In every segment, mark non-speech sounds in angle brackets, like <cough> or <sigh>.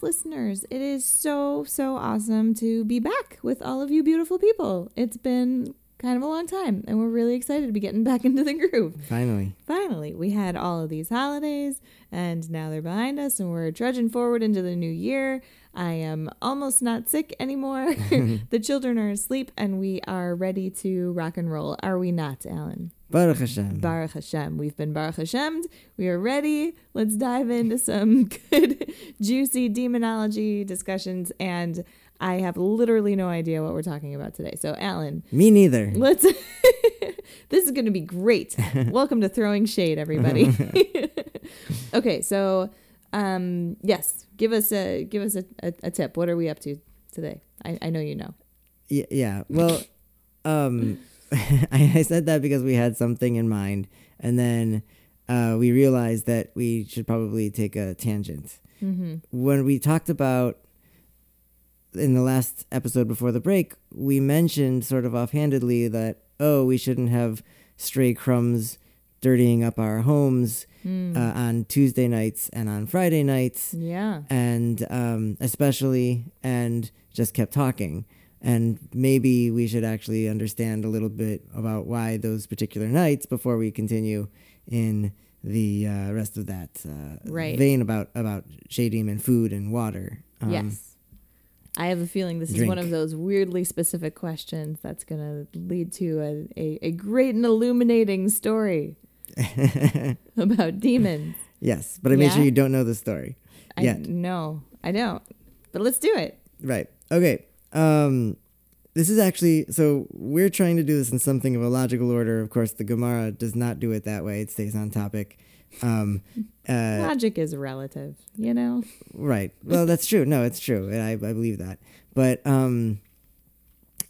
podcast listeners. It is so, so awesome to be back with all of you beautiful people. It's been kind of a long time, and we're really excited to be getting back <laughs> into the groove. Finally. Finally, we had all of these holidays, and now they're behind us, and we're trudging forward into the new year. I am almost not sick anymore. <laughs> the children are asleep, and we are ready to rock and roll. Are we not, Alan? Baruch Hashem. Baruch Hashem. We've been Baruch Hashem'd. We are ready. Let's dive into some <laughs> good, juicy demonology discussions. And I have literally no idea what we're talking about today. So, Alan, Me neither. let's. <laughs> this is going to be great. <laughs> Welcome to Throwing Shade, everybody. okay, so um, yes, give us a give us a, a, a tip. What are we up to today? I, I know you know. Y- yeah. Well, um, <laughs> I, said that because we had something in mind, and then uh, we realized that we should probably take a tangent. Mm-hmm. When we talked about in the last episode before the break, we mentioned sort of offhandedly that oh, we shouldn't have stray crumbs dirtying up our homes Mm. uh, on Tuesday nights and on Friday nights. yeah. and um, especially and just kept talking and maybe we should actually understand a little bit about why those particular nights before we continue in the uh, rest of that uh, Right. vein about about shadim and food and water Um, yes. I have a feeling this is one of those weirdly specific questions that's going to lead to a, a, a great and illuminating story <laughs> about demons. yes but i made sure you don't know the story I Yet. no, I don't. But let's do it. Right. Okay. Um, this is actually so we're trying to do this in something of a logical order. Of course, the Gemara does not do it that way. It stays on topic. Um, uh, Logic is relative, you know. right. Well, that's true. No, it's true. I, I believe that. But um,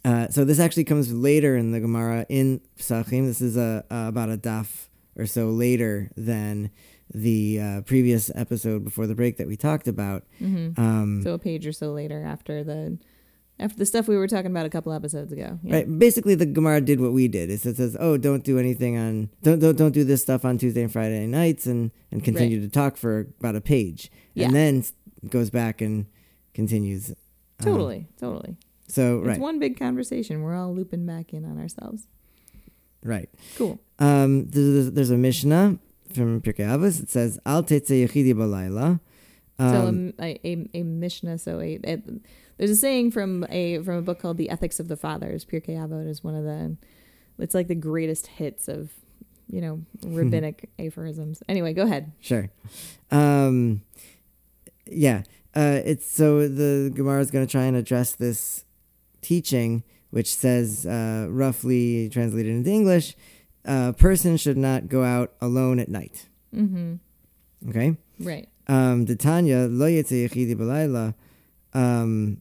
uh, so this actually comes later in the Gemara in Psachim. This is a, uh, about a daf or so later than the uh, previous episode before the break that we talked about. Mm-hmm. Um, So a page or so later after the after the stuff we were talking about a couple episodes ago. Yeah. Right. Basically, the Gemara did what we did. It says, "Oh, don't do anything on don't don't don't do this stuff on Tuesday and Friday nights," and and continue to talk for about a page, Yeah. and then goes back and continues. um, Totally, totally. so right It's one big conversation. We're all looping back in on ourselves. right. Cool. Um, there's, there's a Mishnah from Pirkei Avos. It says, "Al tetze yechidi balayla." So Um, a, a, a Mishnah. So a, a there's a saying from a from a book called The Ethics of the Fathers. Pirkei Avot is one of the. It's like the greatest hits of, you know, <laughs> rabbinic aphorisms. Anyway, go ahead. Sure. Um, yeah. Uh, it's so the Gemara is going to try and address this teaching, which says, uh, roughly translated into English, a person should not go out alone at night. Mm-hmm. Okay. Right. Um, the Tanya lo yetze yechidi b'layla, um,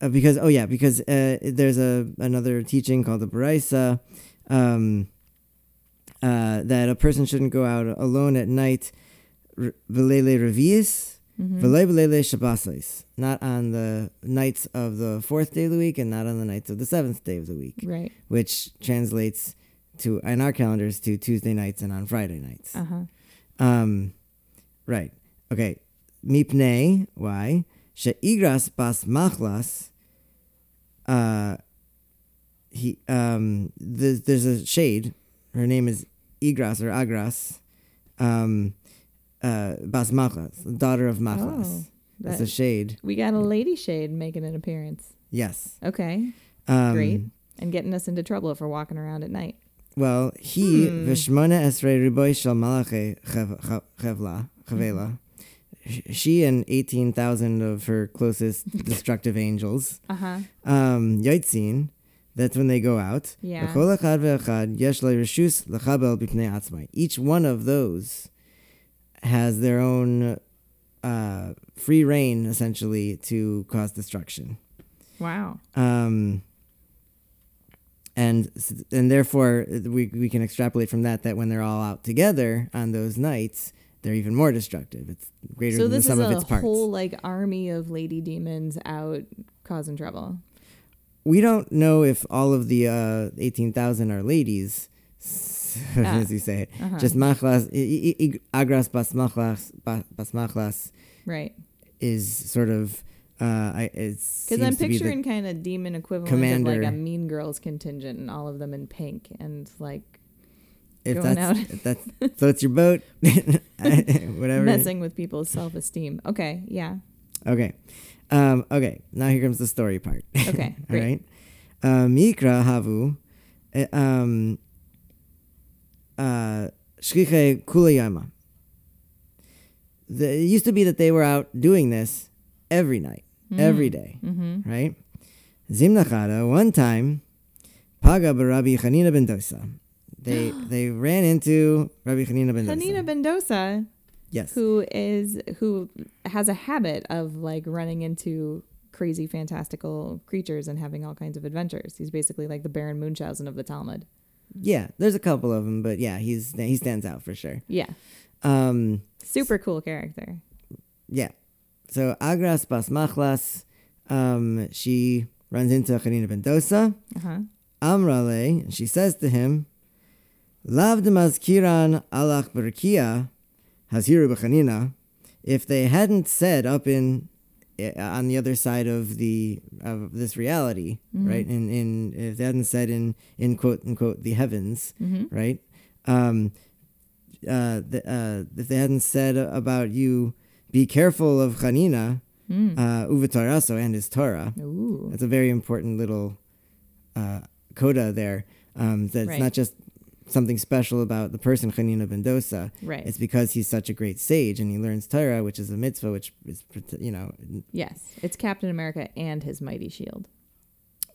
uh, because oh yeah, because uh, there's a another teaching called the Baraisa, um, uh, that a person shouldn't go out alone at night, v'leile revius, Mhm. v'lei v'leile shabbasais, not on the nights of the fourth day of the week and not on the nights of the seventh day of the week, Right. which translates to in our calendars to Tuesday nights and on Friday nights. Uh huh. Um, right. Okay. Mipnei. Why? She'igras bas machlas. Uh, he um. There's, there's a shade. Her name is Igras or Agras. Um, uh, bas machlas, daughter of machlas. Oh, That's a shade. we got a lady shade making an appearance. Yes. Okay. Um, Great. And getting us into trouble for walking around at night. Well, he Hmm. v'shmona esrei riboy shel chev- chevla chevela. She and eighteen thousand of her closest <laughs> destructive angels. Uh huh. Um, Yotzin. That's when they go out. Yeah. V'chol echad ve'echad yesh lo reshus lechabel b'pnei atzmai. Each one of those has their own uh, free reign, essentially, to cause destruction. Wow. Um, and and therefore we we can extrapolate from that that when they're all out together on those nights, they're even more destructive. It's greater So than the sum of its parts. so this is a whole like army of lady demons out causing trouble. we don't know if all of the uh, eighteen thousand are ladies, <laughs> as you say it. Uh-huh. Just machlas, agras bas machlas, bas machlas Right. is sort of, uh, I, it's Because I'm picturing kind of demon equivalent of like a Mean Girls contingent and all of them in pink and like if going that's, out. if that's, <laughs> so it's your boat, <laughs> whatever. messing with people's self esteem. Okay. Yeah. Okay. Um, okay. Now here comes the story part. <laughs> Okay. All Great. right. Uh, Mikra havu. eh, Um, uh, kulayama. The, it used to be that they were out doing this every night, every day, Mm-hmm. right? Zimnachada, one time, paga barabi Chanina ben Dosa. They <gasps> they ran into Rabbi Chanina ben Dosa. Hanina ben Dosa, yes. who is who has a habit of like running into crazy fantastical creatures and having all kinds of adventures. He's basically like the Baron Munchausen of the Talmud. Yeah, there's a couple of them, but yeah, he's he stands out for sure. Yeah. Um, Super cool character. Yeah. So Agras Bas Machlas, um, she runs into Chanina ben Dosa. Uh-huh. Amrale, and she says to him, Lav de mazkiran alach berkia haziru b'chanina. If they hadn't said up in eh, on the other side of the of this reality, right? In in if they hadn't said in in quote unquote the heavens, Mm-hmm. right? Um, uh, the, uh, if they hadn't said about you, be careful of Chanina, Mm. uh, Uvataraso and his Torah. Ooh. That's a very important little uh, coda there. Um, that's Right. not just something special about the person Chanina ben Dosa. Right. It's because he's such a great sage and he learns Torah, which is a mitzvah, which is you know yes. It's Captain America and his mighty shield.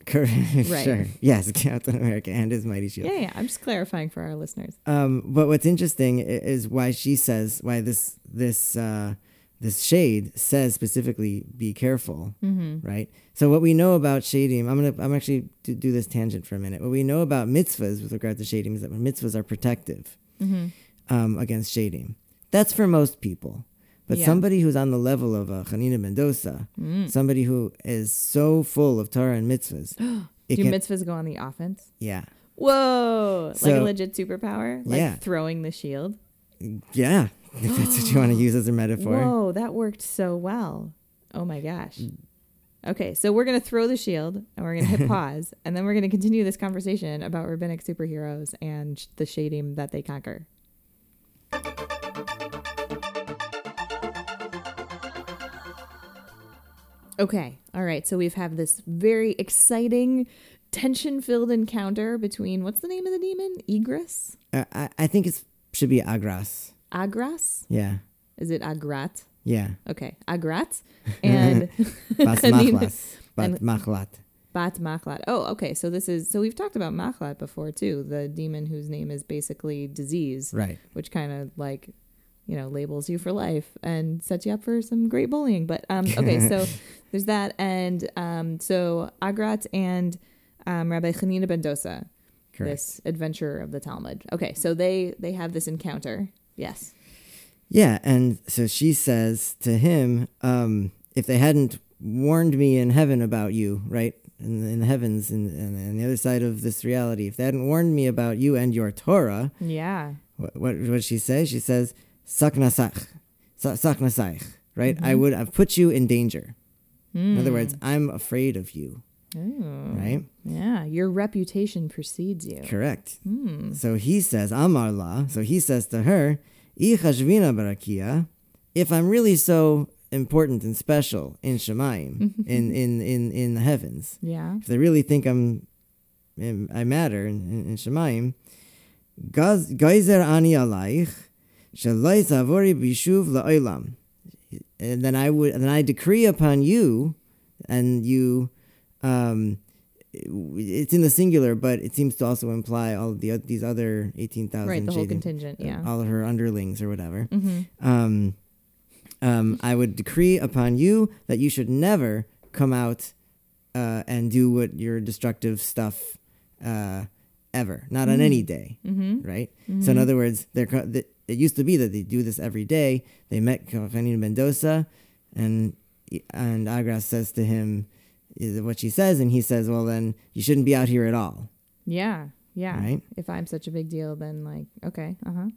correct. <laughs> Right. sure. Yes, <laughs> Captain America and his mighty shield. Yeah, yeah. I'm just clarifying for our listeners. Um, but what's interesting is why she says why this this uh, this shade says specifically be careful, Mm-hmm. right? So what we know about shadim, I'm gonna I'm actually to do this tangent for a minute. What we know about mitzvahs with regard to shadim is that mitzvahs are protective Mm-hmm. um, against shadim. That's for most people. But Yeah. somebody who's on the level of a Chanina ben Dosa, Mm. somebody who is so full of Torah and mitzvahs, <gasps> it Do can, mitzvahs go on the offense? yeah, Whoa! like a legit superpower? Like Yeah. throwing the shield? yeah, if that's what you want to use as a <gasps> metaphor. Whoa, that worked so well. Oh my gosh. Okay, so we're going to throw the shield and we're going to hit <laughs> pause and then we're going to continue this conversation about rabbinic superheroes and sh- the shadim that they conquer. Okay, all right, so we've had this very exciting, tension filled encounter between what's the name of the demon? Igris? Uh, I, I think it should be agras. Agras? Yeah, Is it Agrat? yeah. Okay, Agrat <laughs> and Bas <laughs> Chanina- Bat <laughs> machlat. Bat Machlat. Oh, okay. So this is so we've talked about Machlat before too, the demon whose name is basically disease, Right. which kind of like you know labels you for life and sets you up for some great bullying. But um, okay, so there's that, and um, so Agrat and um, Rabbi Chanina ben Dosa, Correct. this adventurer of the Talmud. Okay, so they they have this encounter. Yes. Yeah, and so she says to him, um, if they hadn't warned me in heaven about you, right? In, in the heavens and, the other side of this reality, if they hadn't warned me about you and your Torah, Yeah. what what, what does she say? She says, Saknasach. Right? I would have put you in danger. In other words, I'm afraid of you. Oh. Right? Yeah. Your reputation precedes you. Correct. Hmm. So he says, Amar la. So he says to her, "I chashvina barakia. If I'm really so important and special in Shemaim, <laughs> in, in, in, in the heavens, Yeah. if they really think I'm, I matter in, in, in Shemaim, gaz- geyser ani alaich, shaloi zavori bishuv la'olam. And then I would, then I decree upon you, and you, um, it's in the singular, but it seems to also imply all of the these other eighteen thousand, Right. The whole contingent. Yeah. all of her underlings or whatever. Mm-hmm. Um, um, I would decree upon you that you should never come out uh, and do what your destructive stuff uh, ever, not on any day, Mm-hmm. right? So in other words, they're th- it used to be that they do this every day. They met Chanina ben Dosa, and and Agras says to him what she says, and he says, "Well, then you shouldn't be out here at all." Yeah. Yeah. Right? If I'm such a big deal, then like, okay, uh huh.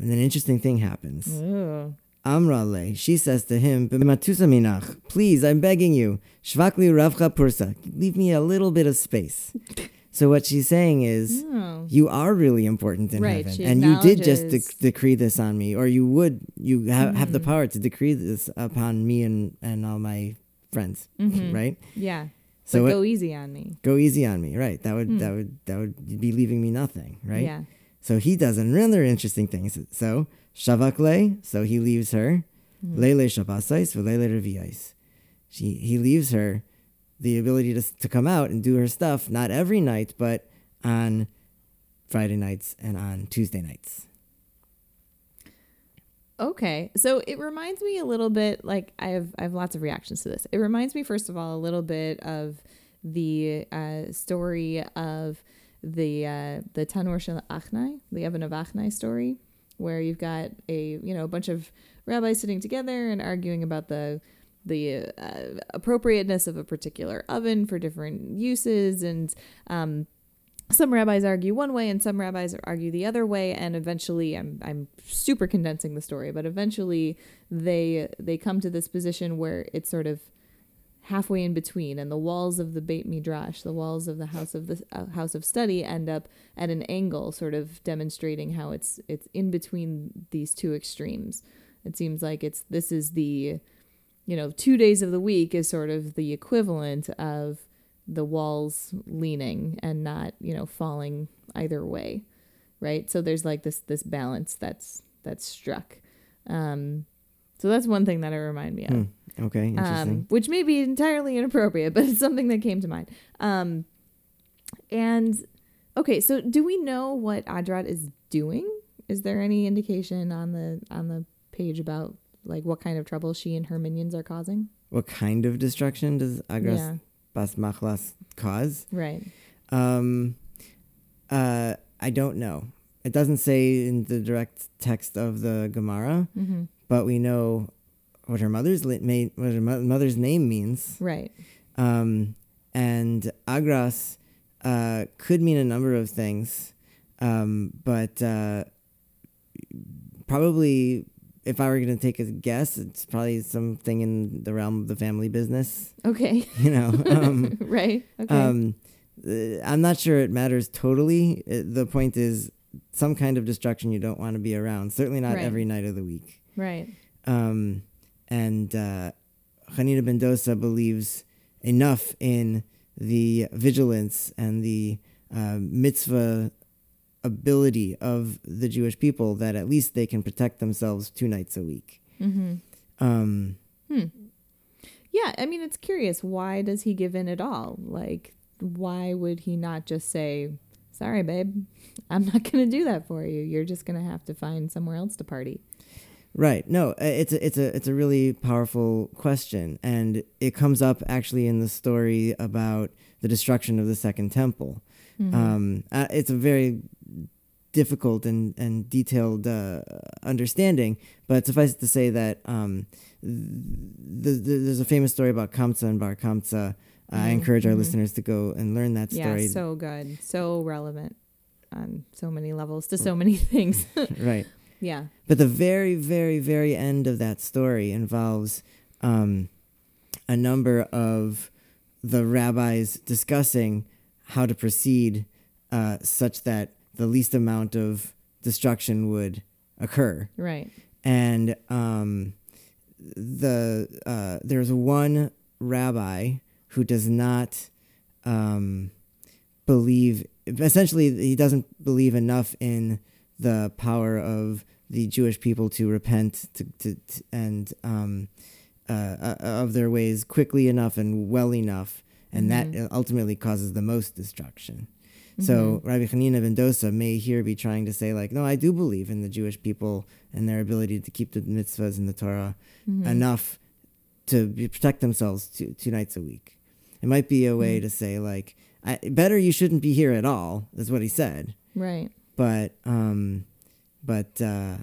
And an interesting thing happens. Ooh. Amrale, she says to him, "B'matusa minach, please, I'm begging you, shvakli ravcha pursa, leave me a little bit of space." <laughs> so what she's saying is, Oh. you are really important in Right, heaven, and you did just dec- decree this on me, or you would, you ha- have the Mhm. power to decree this upon me and and all my friends, Mhm. right? Yeah. So it- go easy on me. go easy on me, right? That would Hmm. that would that would be leaving me nothing, right? Yeah. So he does another interesting thing. So- shavakle, so he leaves her. Mhm. Lele shabasais v'lele reviyais. She he leaves her the ability to to come out and do her stuff not every night, but on Friday nights and on Tuesday nights. Okay. So it reminds me a little bit like I have I have lots of reactions to this. It reminds me first of all a little bit of the uh, story of the uh, the Tanur Shel Achnai, the Evan of Achnai story, where you've got a you know a bunch of rabbis sitting together and arguing about the the uh, appropriateness of a particular oven for different uses and um, some rabbis argue one way and some rabbis argue the other way and eventually I'm I'm super condensing the story but eventually they they come to this position where it's sort of halfway in between and the walls of the Beit Midrash the walls of the house of the uh, house of study end up at an angle sort of demonstrating how it's it's in between these two extremes. It seems like it's this is the you know 2 days of the week is sort of the equivalent of the walls leaning and not you know falling either way right so there's like this this balance that's that's struck um so that's one thing that it remind me of Hmm. Okay, interesting. um, which may be entirely inappropriate, but it's something that came to mind. Um, and okay, so do we know what Agrat is doing? Is there any indication on the on the page about like what kind of trouble she and her minions are causing? what kind of destruction does Agras yeah, Bas Machlas cause? right. Um, uh, I don't know. It doesn't say in the direct text of the Gemara, hmm but we know what her mother's li- what her mo- mother's name means. Right. Um, and Agras uh, could mean a number of things, um, but uh, probably if I were going to take a guess, it's probably something in the realm of the family business. Okay. <laughs> You know, um, <laughs> right. Okay. um, uh, I'm not sure it matters totally. Uh the point is some kind of destruction you don't want to be around. Certainly not Right. every night of the week. right. Um, and uh, Hanina ben Dosa believes enough in the vigilance and the uh, mitzvah ability of the Jewish people that at least they can protect themselves two nights a week. Mm-hmm. Um, Hmm. Yeah, I mean, it's curious. Why does he give in at all? Like, why would he not just say, "Sorry, babe, I'm not <laughs> going to do that for you. You're just going to have to find somewhere else to party." Right. No, uh, it's a, it's a it's a really powerful question, and it comes up actually in the story about the destruction of the Second Temple. Mhm. Um, uh, it's a very difficult and and detailed uh, understanding, but suffice it to say that um, th- th- there's a famous story about Kamsa and Bar Kamsa. I Mhm, encourage our mhm. listeners to go and learn that story. yeah, so good, so relevant on so many levels to so many <laughs> things. <laughs> right. yeah. But the very, very, very end of that story involves um, a number of the rabbis discussing how to proceed uh, such that the least amount of destruction would occur. Right. And um, the uh, there's one rabbi who does not um, believe. Essentially, he doesn't believe enough in the power of the Jewish people to repent to, to, to and um, uh, uh, of their ways quickly enough and well enough, and Mhm. that ultimately causes the most destruction. So Rabbi Hanina ben Dosa may here be trying to say like, no, I do believe in the Jewish people and their ability to keep the mitzvahs in the Torah Mhm. enough to be, protect themselves two, two nights a week. It might be a way Mhm. to say like, I, better you shouldn't be here at all. Is what he said. Right. But um, but uh,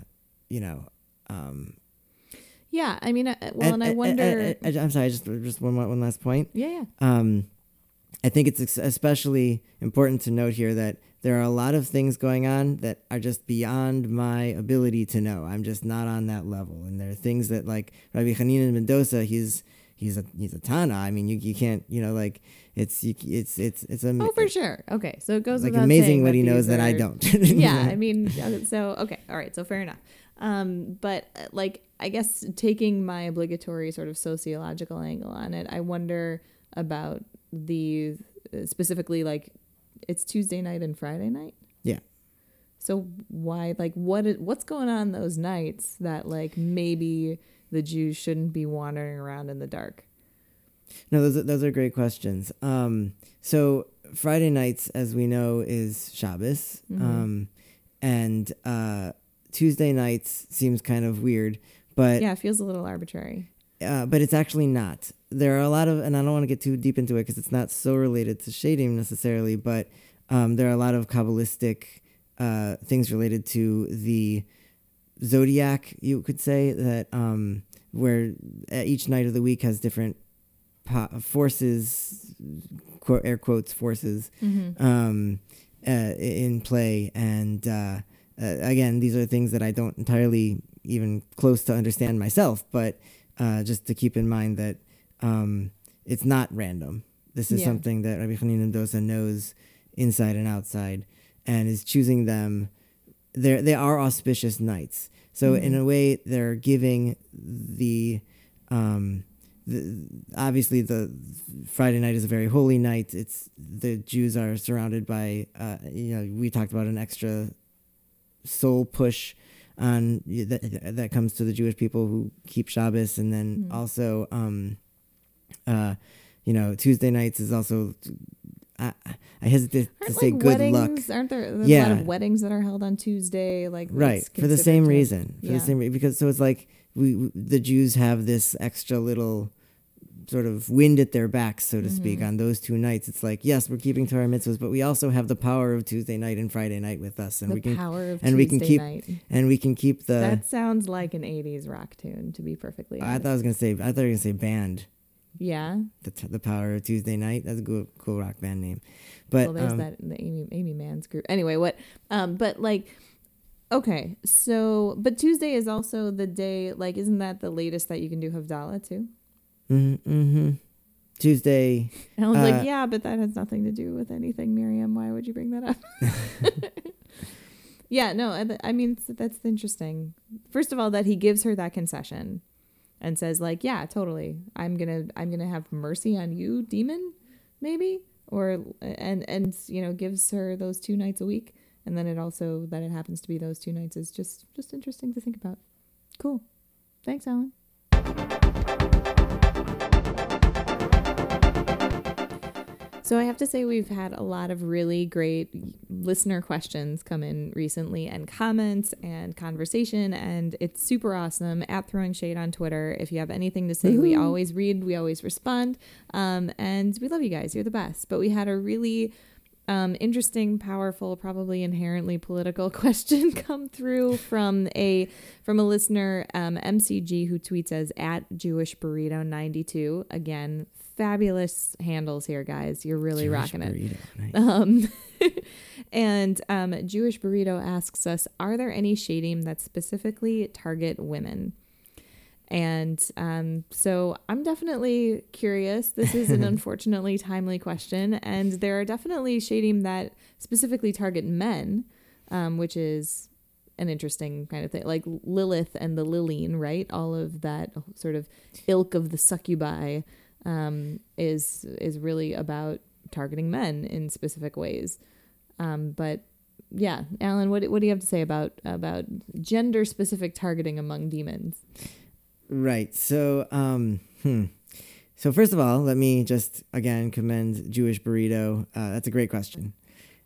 you know, um, Yeah. I mean, uh, well, and, I wonder. I'm sorry, just just one one last point. yeah. Yeah. Um, I think it's especially important to note here that there are a lot of things going on that are just beyond my ability to know. I'm just not on that level, and there are things that like Rabbi Hanina ben Dosa, he's he's a he's a Tana. I mean, you, you can't you know like it's you, it's it's it's a Oh, for sure. Okay, so it goes like amazing what he knows these that I don't. <laughs> yeah, I mean, so okay, all right, so fair enough. Um, but uh, like, I guess taking my obligatory sort of sociological angle on it, I wonder about the uh, specifically like it's Tuesday night and Friday night. Yeah. So why, like, what what's going on those nights that like maybe the Jews shouldn't be wandering around in the dark? No, those are, those are great questions. Um, so Friday nights, as we know, is Shabbos, Mhm. um, and uh, Tuesday nights seems kind of weird, but yeah, it feels a little arbitrary. Uh, but it's actually not. There are a lot of, and I don't want to get too deep into it because it's not so related to shadim necessarily, but um, there are a lot of kabbalistic uh, things related to the zodiac. You could say that um, where uh, each night of the week has different po- forces, quote, air quotes forces, Mm-hmm. um, uh, in play. And uh, uh, again, these are things that I don't entirely even close to understand myself, but uh, just to keep in mind that um, it's not random. This is Yeah. something that Rabbi Chanina ben Dosa knows inside and outside and is choosing them. They're, they are auspicious nights. So, in Mhm. a way, they're giving the. Um, the, obviously the Friday night is a very holy night. It's the Jews are surrounded by uh, you know we talked about an extra soul push on that that comes to the Jewish people who keep Shabbos, and then Mhm. also um, uh, you know Tuesday nights is also. I, I hesitate to Aren't say like good luck. weddings? Aren't there there's a lot of weddings that are held on Tuesday? Like right for the same to- reason for yeah. the same re- because so it's like we, we the jews have this extra little sort of wind at their backs so to speak Mhm. on those two nights it's like yes we're keeping Torah mitzvahs but we also have the power of tuesday night and friday night with us and the we can power of and we can Tuesday keep night. and we can keep the that sounds like an '80s rock tune, to be perfectly honest. i thought i was gonna say i thought you were gonna say band yeah. the, t- the power of tuesday night that's a cool, cool rock band name but well, there's um, that the Aimee Aimee Mann's group. Anyway, what? Um, but like, okay, so but Tuesday is also the day. Like, isn't that the latest that you can do Havdalah too? Mhm, mhm. tuesday I was Uh, like, yeah, but that has nothing to do with anything, Miriam. Why would you bring that up? <laughs> <laughs> yeah, no, I, I mean that's interesting. First of all, that he gives her that concession and says like, yeah, totally. I'm gonna I'm gonna have mercy on you, demon, maybe, or and and you know gives her those two nights a week, and then it also that it happens to be those two nights is just just interesting to think about. Cool. Thanks, Alan. So I have to say we've had a lot of really great listener questions come in recently and comments and conversation and it's super awesome at throwing shade on Twitter. If you have anything to say, we always read, we always respond. Um, and we love you guys. You're the best. But we had a really um, interesting, powerful, probably inherently political <laughs> question come through from a from a listener, um, MCG, who tweets as at Jewish Burrito ninety two. Again, fabulous handles here, guys. You're really Jewish rocking it. Nice. Um, <laughs> and um, Jewish Burrito asks us, are there any shadim that specifically target women? And um, so I'm definitely curious. This is an <laughs> unfortunately timely question, and there are definitely shadim that specifically target men, um, which is an interesting kind of thing, like Lilith and the Lilin, right? All of that sort of ilk of the succubi um, is is really about targeting men in specific ways. Um, but yeah, Alan, what what do you have to say about about gender specific targeting among demons? Right. So, um, hmm. So first of all, let me just again commend Jewish Burrito. Uh, that's a great question,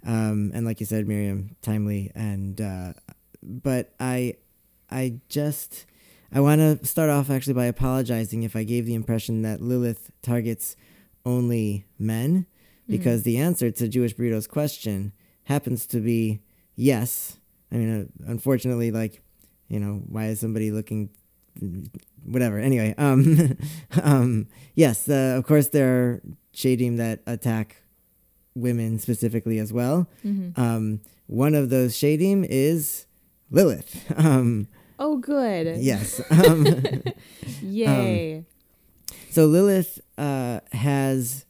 um, and like you said, Miriam, timely. And uh, but I, I just I want to start off actually by apologizing if I gave the impression that Lilith targets only men, because the answer to Jewish Burrito's question happens to be yes. I mean, uh, unfortunately, like you know, why is somebody looking whatever. Anyway, um, <laughs> um, yes, uh, of course there are shadim that attack women specifically as well. Mm-hmm. Um, one of those shadim is Lilith. <laughs> Um, Oh, good. yes. <laughs> Um, Yay. so Lilith uh, has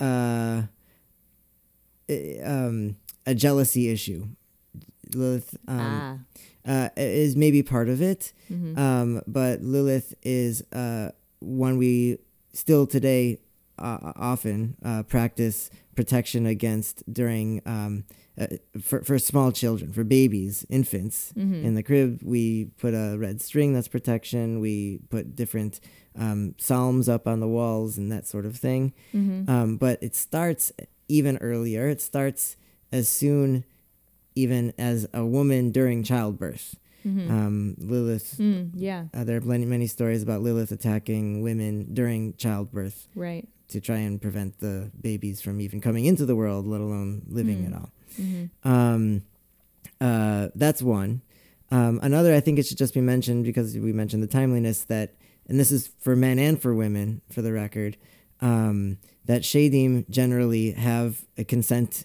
uh, um, a jealousy issue. Lilith um, ah. uh, is maybe part of it, Mhm. um, but Lilith is uh, one we still today uh, often uh, practice protection against during um, uh, for for small children, for babies, infants. Mhm. In the crib, we put a red string that's protection. We put different um, psalms up on the walls and that sort of thing. Mhm. Um, but it starts even earlier. It starts as soon, even as a woman during childbirth. Mhm. Um, Lilith. Mm, yeah. Uh, there are many, many stories about Lilith attacking women during childbirth Right. to try and prevent the babies from even coming into the world, let alone living Hmm. at all. Mm-hmm. Um, uh, that's one. Um, another, I think it should just be mentioned because we mentioned the timeliness that, and this is for men and for women, for the record, um, that shadim generally have a consent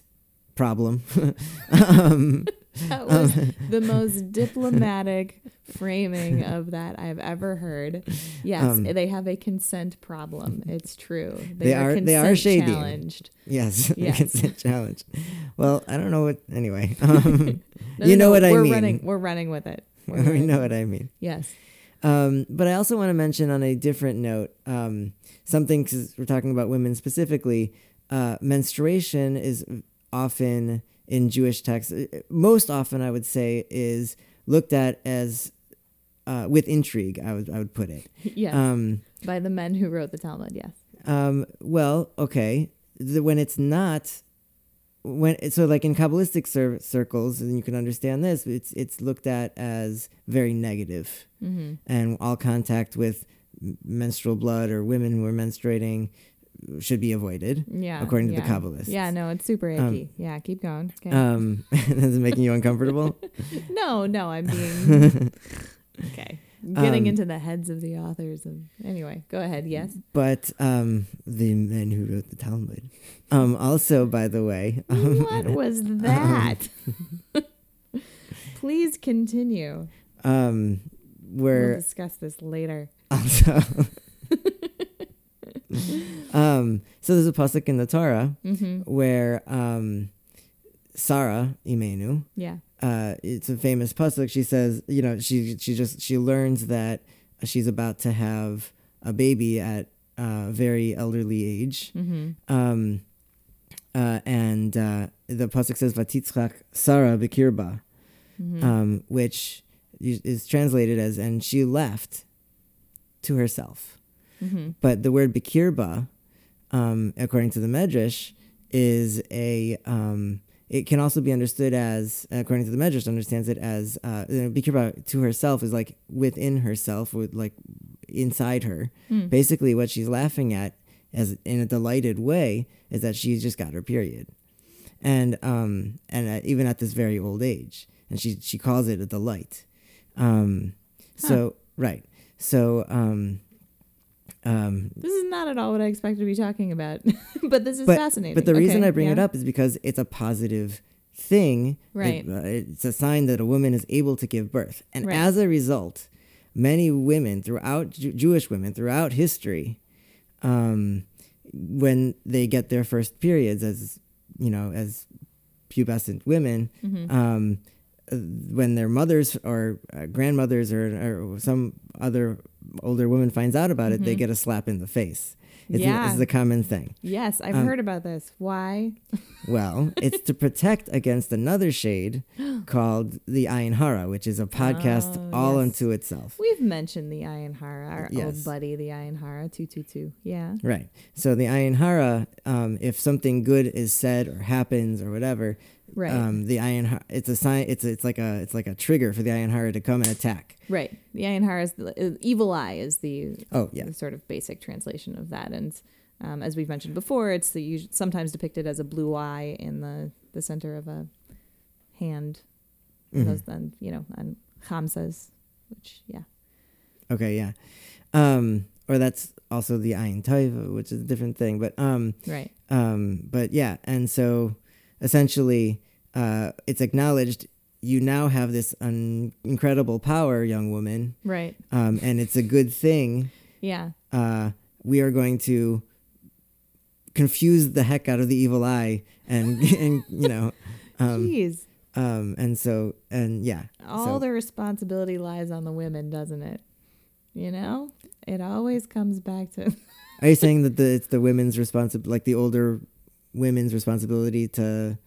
problem. <laughs> um, That was <laughs> the most diplomatic framing of that I've ever heard. Yes, Um, they have a consent problem. It's true. They, They are, are- they are shady. challenged. yes, <laughs> Yes. consent challenge. Well, I don't know what. Anyway, <laughs> um, No, you no, know no, what I we're mean. Running, we're running with it. We know what I mean. Yes. Um, but I also want to mention on a different note um, something because we're talking about women specifically. Uh, menstruation is often in Jewish texts, uh, most often I would say, is looked at as uh, with intrigue. I would I would put it. <laughs> Yes. Um, By the men who wrote the Talmud. Yes. um, well, okay, the, when it's not. When so like in kabbalistic cir- circles, and you can understand this, it's it's looked at as very negative Mm-hmm. and all contact with menstrual blood or women who are menstruating should be avoided, Yeah. according to yeah. the Kabbalists. Yeah. No, it's super Um, icky. yeah. Keep going. Okay. Um, <laughs> is it making you uncomfortable? <laughs> no, no, I'm being <laughs> okay. Getting Um, into the heads of the authors of anyway. Go ahead. Yes. but um, the men who wrote the Talmud. Um, also, by the way, um, what was that? Please continue. um, We'll discuss this later. also. Um, so there's a pasuk in the Torah Mm-hmm. where um, Sarah Imenu, Yeah. uh, it's a famous pasuk. She says, you know, she she just she learns that she's about to have a baby at a very elderly age, Mm-hmm. um, uh, and uh, the pasuk says, "Vatitzchak Sarah bekirba," Mm-hmm. um, which is is translated as, "and she left to herself." mm-hmm. But the word bekirba, um, according to the Medrash, is a um, it can also be understood as, according to the Medrash, understands it as uh, you know, to herself is like within herself, with like inside her. Mm. Basically, what she's laughing at, as in a delighted way, is that she's just got her period, and um, and uh, even at this very old age, and she she calls it a delight. Um, so right, so um, um, This is not at all what I expected to be talking about, <laughs> but this is but, fascinating. But the reason I bring it up is because it's a positive thing. Right. It- uh, it's a sign that a woman is able to give birth. And Right. as a result, many women throughout, Ju- Jewish women throughout history, um, when they get their first periods as, you know, as pubescent women, Mhm. um, uh, when their mothers or uh, grandmothers or, or some other older woman finds out about it, they Mhm. get a slap in the face. It's, Yeah. it's a common thing. Yes, I've Um, heard about this. Why? <laughs> Well, it's to protect against another shade <gasps> called the Ayin Hara, which is a podcast Oh, all yes. unto itself. We've mentioned the Ayin Hara, our Yes. old buddy, the Ayin Hara, 222. Yeah. Right. So the Ayin Hara, um, if something good is said or happens or whatever, Right. um, the Hara, it's a sign. It's a, it's like a it's like a trigger for the Hara to come and attack. right. The Hara is the, uh, evil eye is the, Oh yeah. the sort of basic translation of that. And um, as we've mentioned before, it's the sometimes depicted as a blue eye in the, the center of a hand. Mhm. Those then, you know, on Hamsas, which, yeah. Okay. Yeah. Um, or that's also the Ayin Taiva, which is a different thing. But um, Right. um, but yeah, and so essentially, uh, it's acknowledged you now have this un- incredible power, young woman, Right. um, and it's a good thing. Yeah. Uh, we are going to confuse the heck out of the evil eye, and <laughs> and you know, um, Jeez. um, and so and yeah, All so, the responsibility lies on the women, doesn't it? You know, it always comes back to <laughs> Are you saying that the it's the women's responsibility, like the older women's responsibility to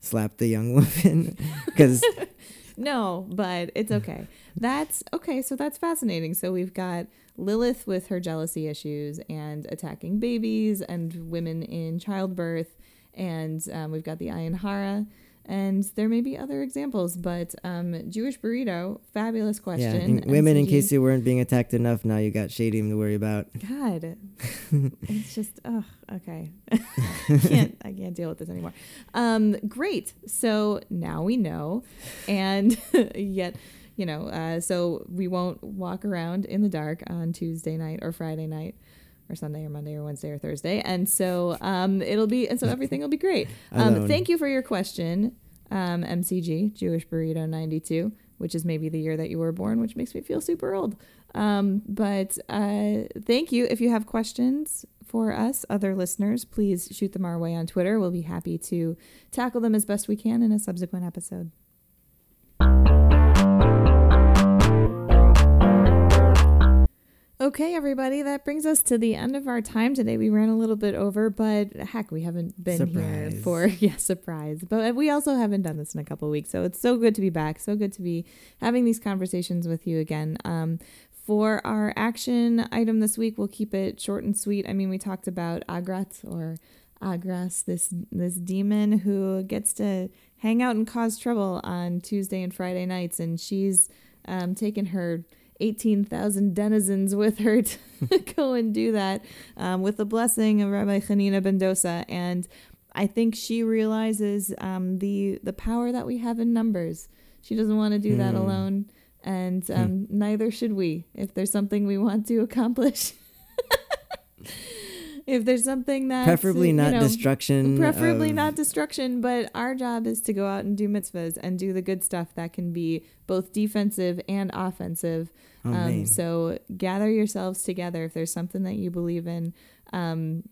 slap the young <laughs> woman? Because <laughs> no, but it's okay. That's okay. So that's fascinating. So we've got Lilith with her jealousy issues and attacking babies and women in childbirth, and um, we've got the Ayin Hara. And there may be other examples, but um, Jewish burrito, fabulous yeah, question. in- women, in case you weren't being attacked enough, now you got Shadim to worry about. God, <laughs> it's just oh, okay. <laughs> I can't I can't deal with this anymore. Um, great. So now we know, and <laughs> yet you know, uh, so we won't walk around in the dark on Tuesday night or Friday night. Or Sunday or Monday or Wednesday or Thursday, and so um, it'll be, and so everything will be great. <laughs> Um, thank you for your question, um, MCG Jewish Burrito ninety two, which is maybe the year that you were born, which makes me feel super old. Um, but uh, thank you. If you have questions for us, other listeners, please shoot them our way on Twitter. We'll be happy to tackle them as best we can in a subsequent episode. Okay, everybody, that brings us to the end of our time today. We ran a little bit over, but heck, we haven't been here for <laughs> yeah, surprise. But we also haven't done this in a couple of weeks, so it's so good to be back. So good to be having these conversations with you again. Um, for our action item this week, we'll keep it short and sweet. I mean, we talked about Agrat or Agras, this this demon who gets to hang out and cause trouble on Tuesday and Friday nights, and she's um, taken her 18,000 denizens with her <laughs> to go and do that um, with the blessing of Rabbi Hanina ben Dosa. And I think she realizes um, the the power that we have in numbers. She doesn't want to do that Hmm. alone, and um, neither should we. If there's something we want to accomplish, <laughs> if there's something that Preferably you not know, destruction. preferably of- not destruction, but our job is to go out and do mitzvahs and do the good stuff that can be both defensive and offensive. Oh, um, so gather yourselves together if there's something that you believe in. Um,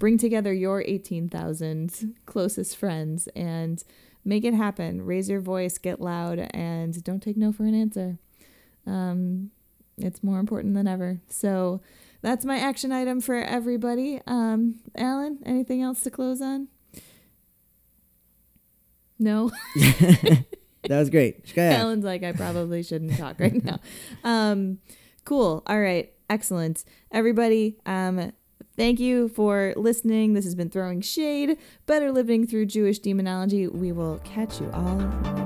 bring together your 18,000 closest friends and make it happen. Raise your voice, get loud, and don't take no for an answer. Um, it's more important than ever. So that's my action item for everybody. Um, Alan, anything else to close on? No. <laughs> <laughs> that was great. Shkaya. Alan's like, I probably shouldn't talk right now. <laughs> Um, cool. All right. Excellent. Everybody, um, thank you for listening. This has been Throwing Shade, Better Living Through Jewish Demonology. We will catch you all